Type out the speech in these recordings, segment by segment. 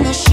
no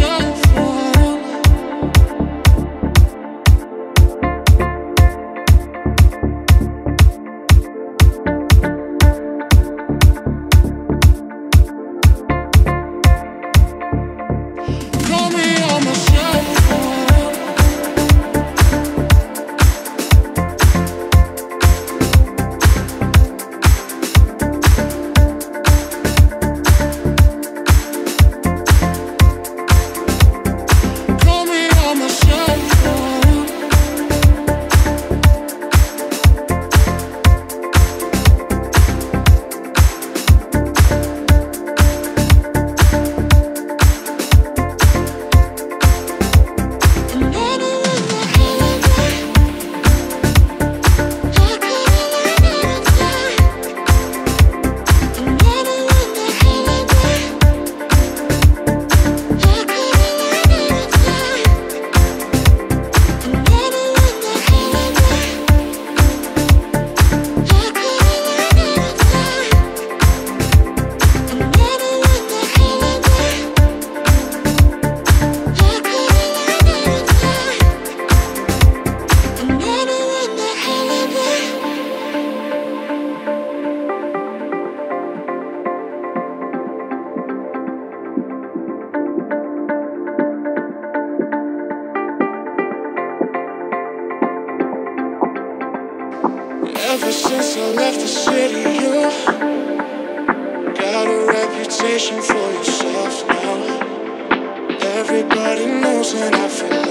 left the city, you got a reputation for yourself now. Everybody knows that I feel.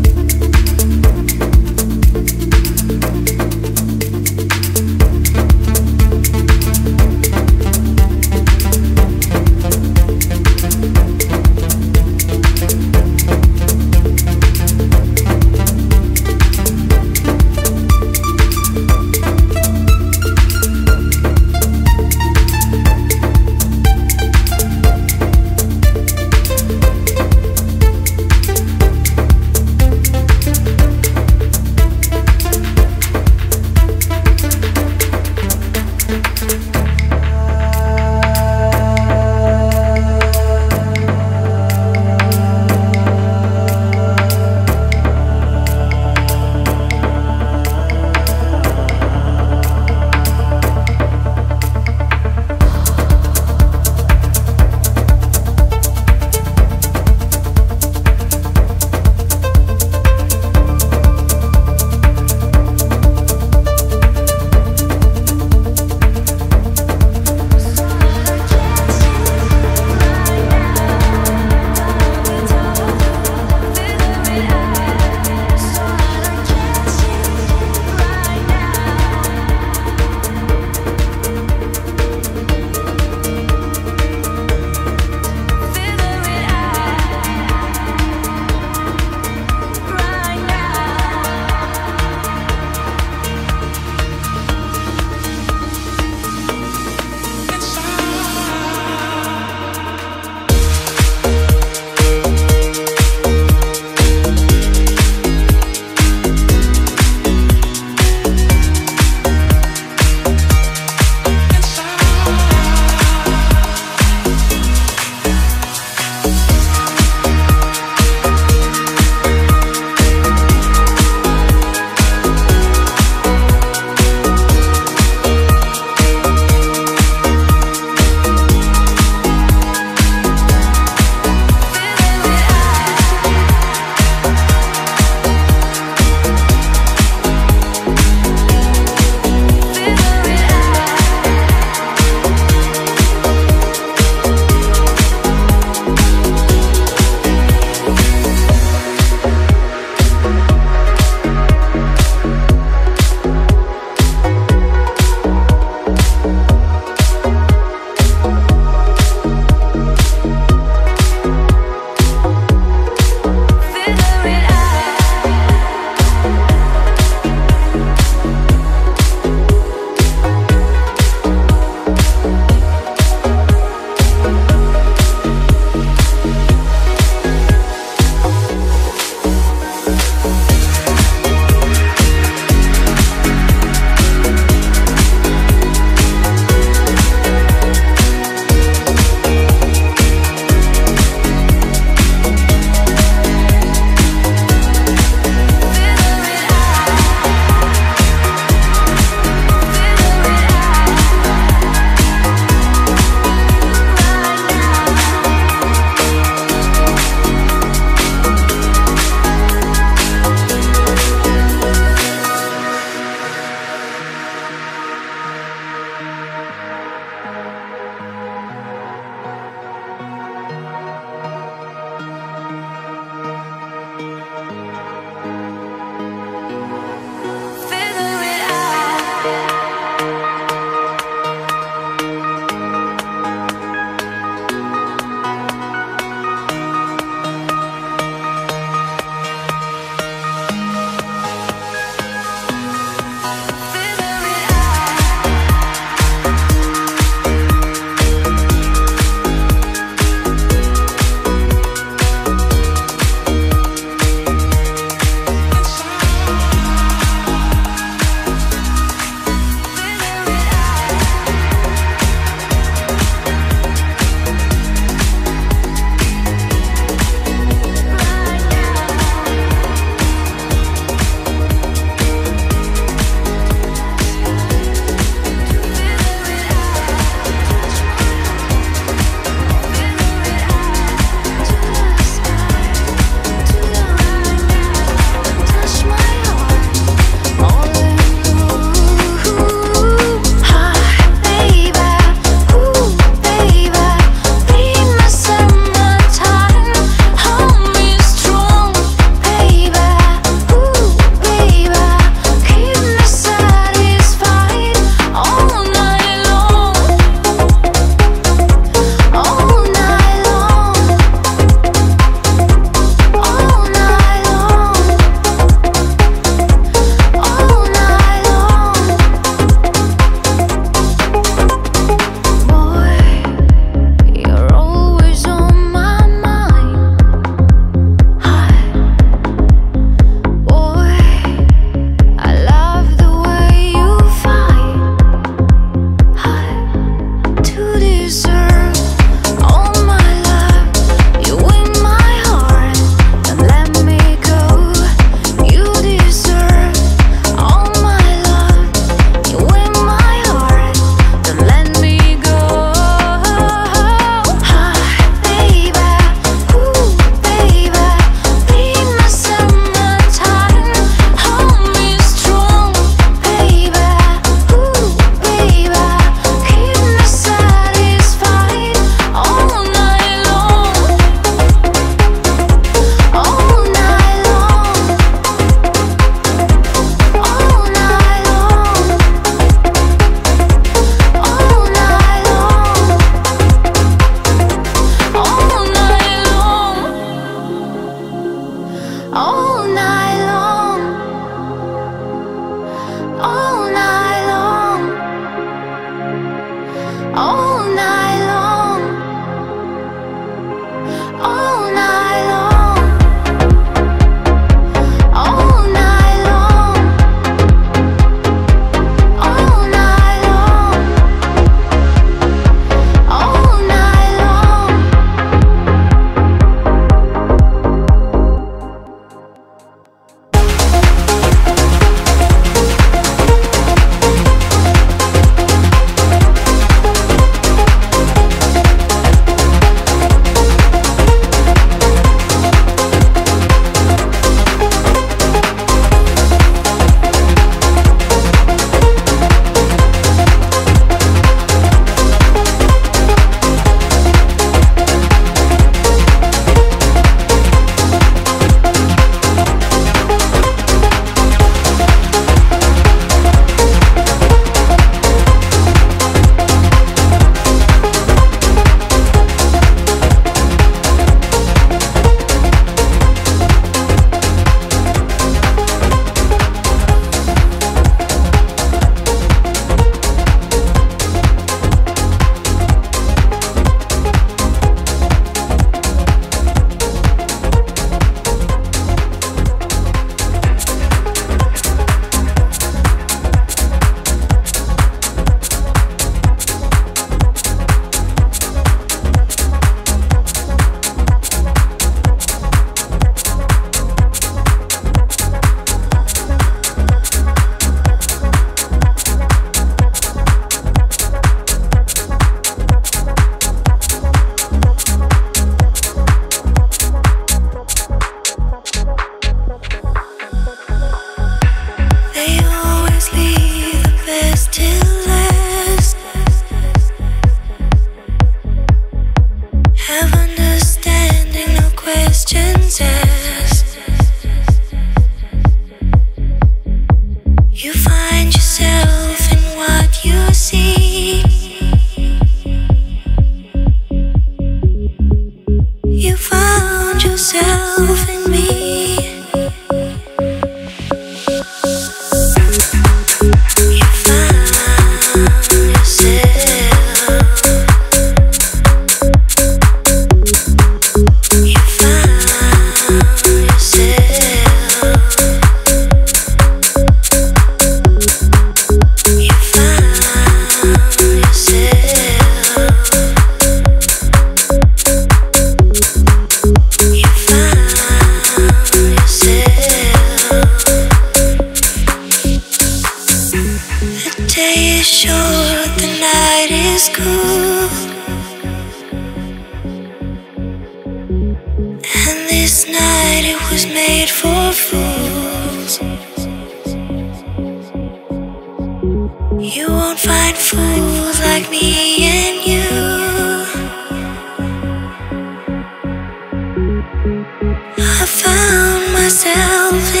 Faith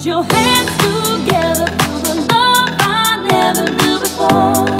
Put your hands together for the love I never knew before.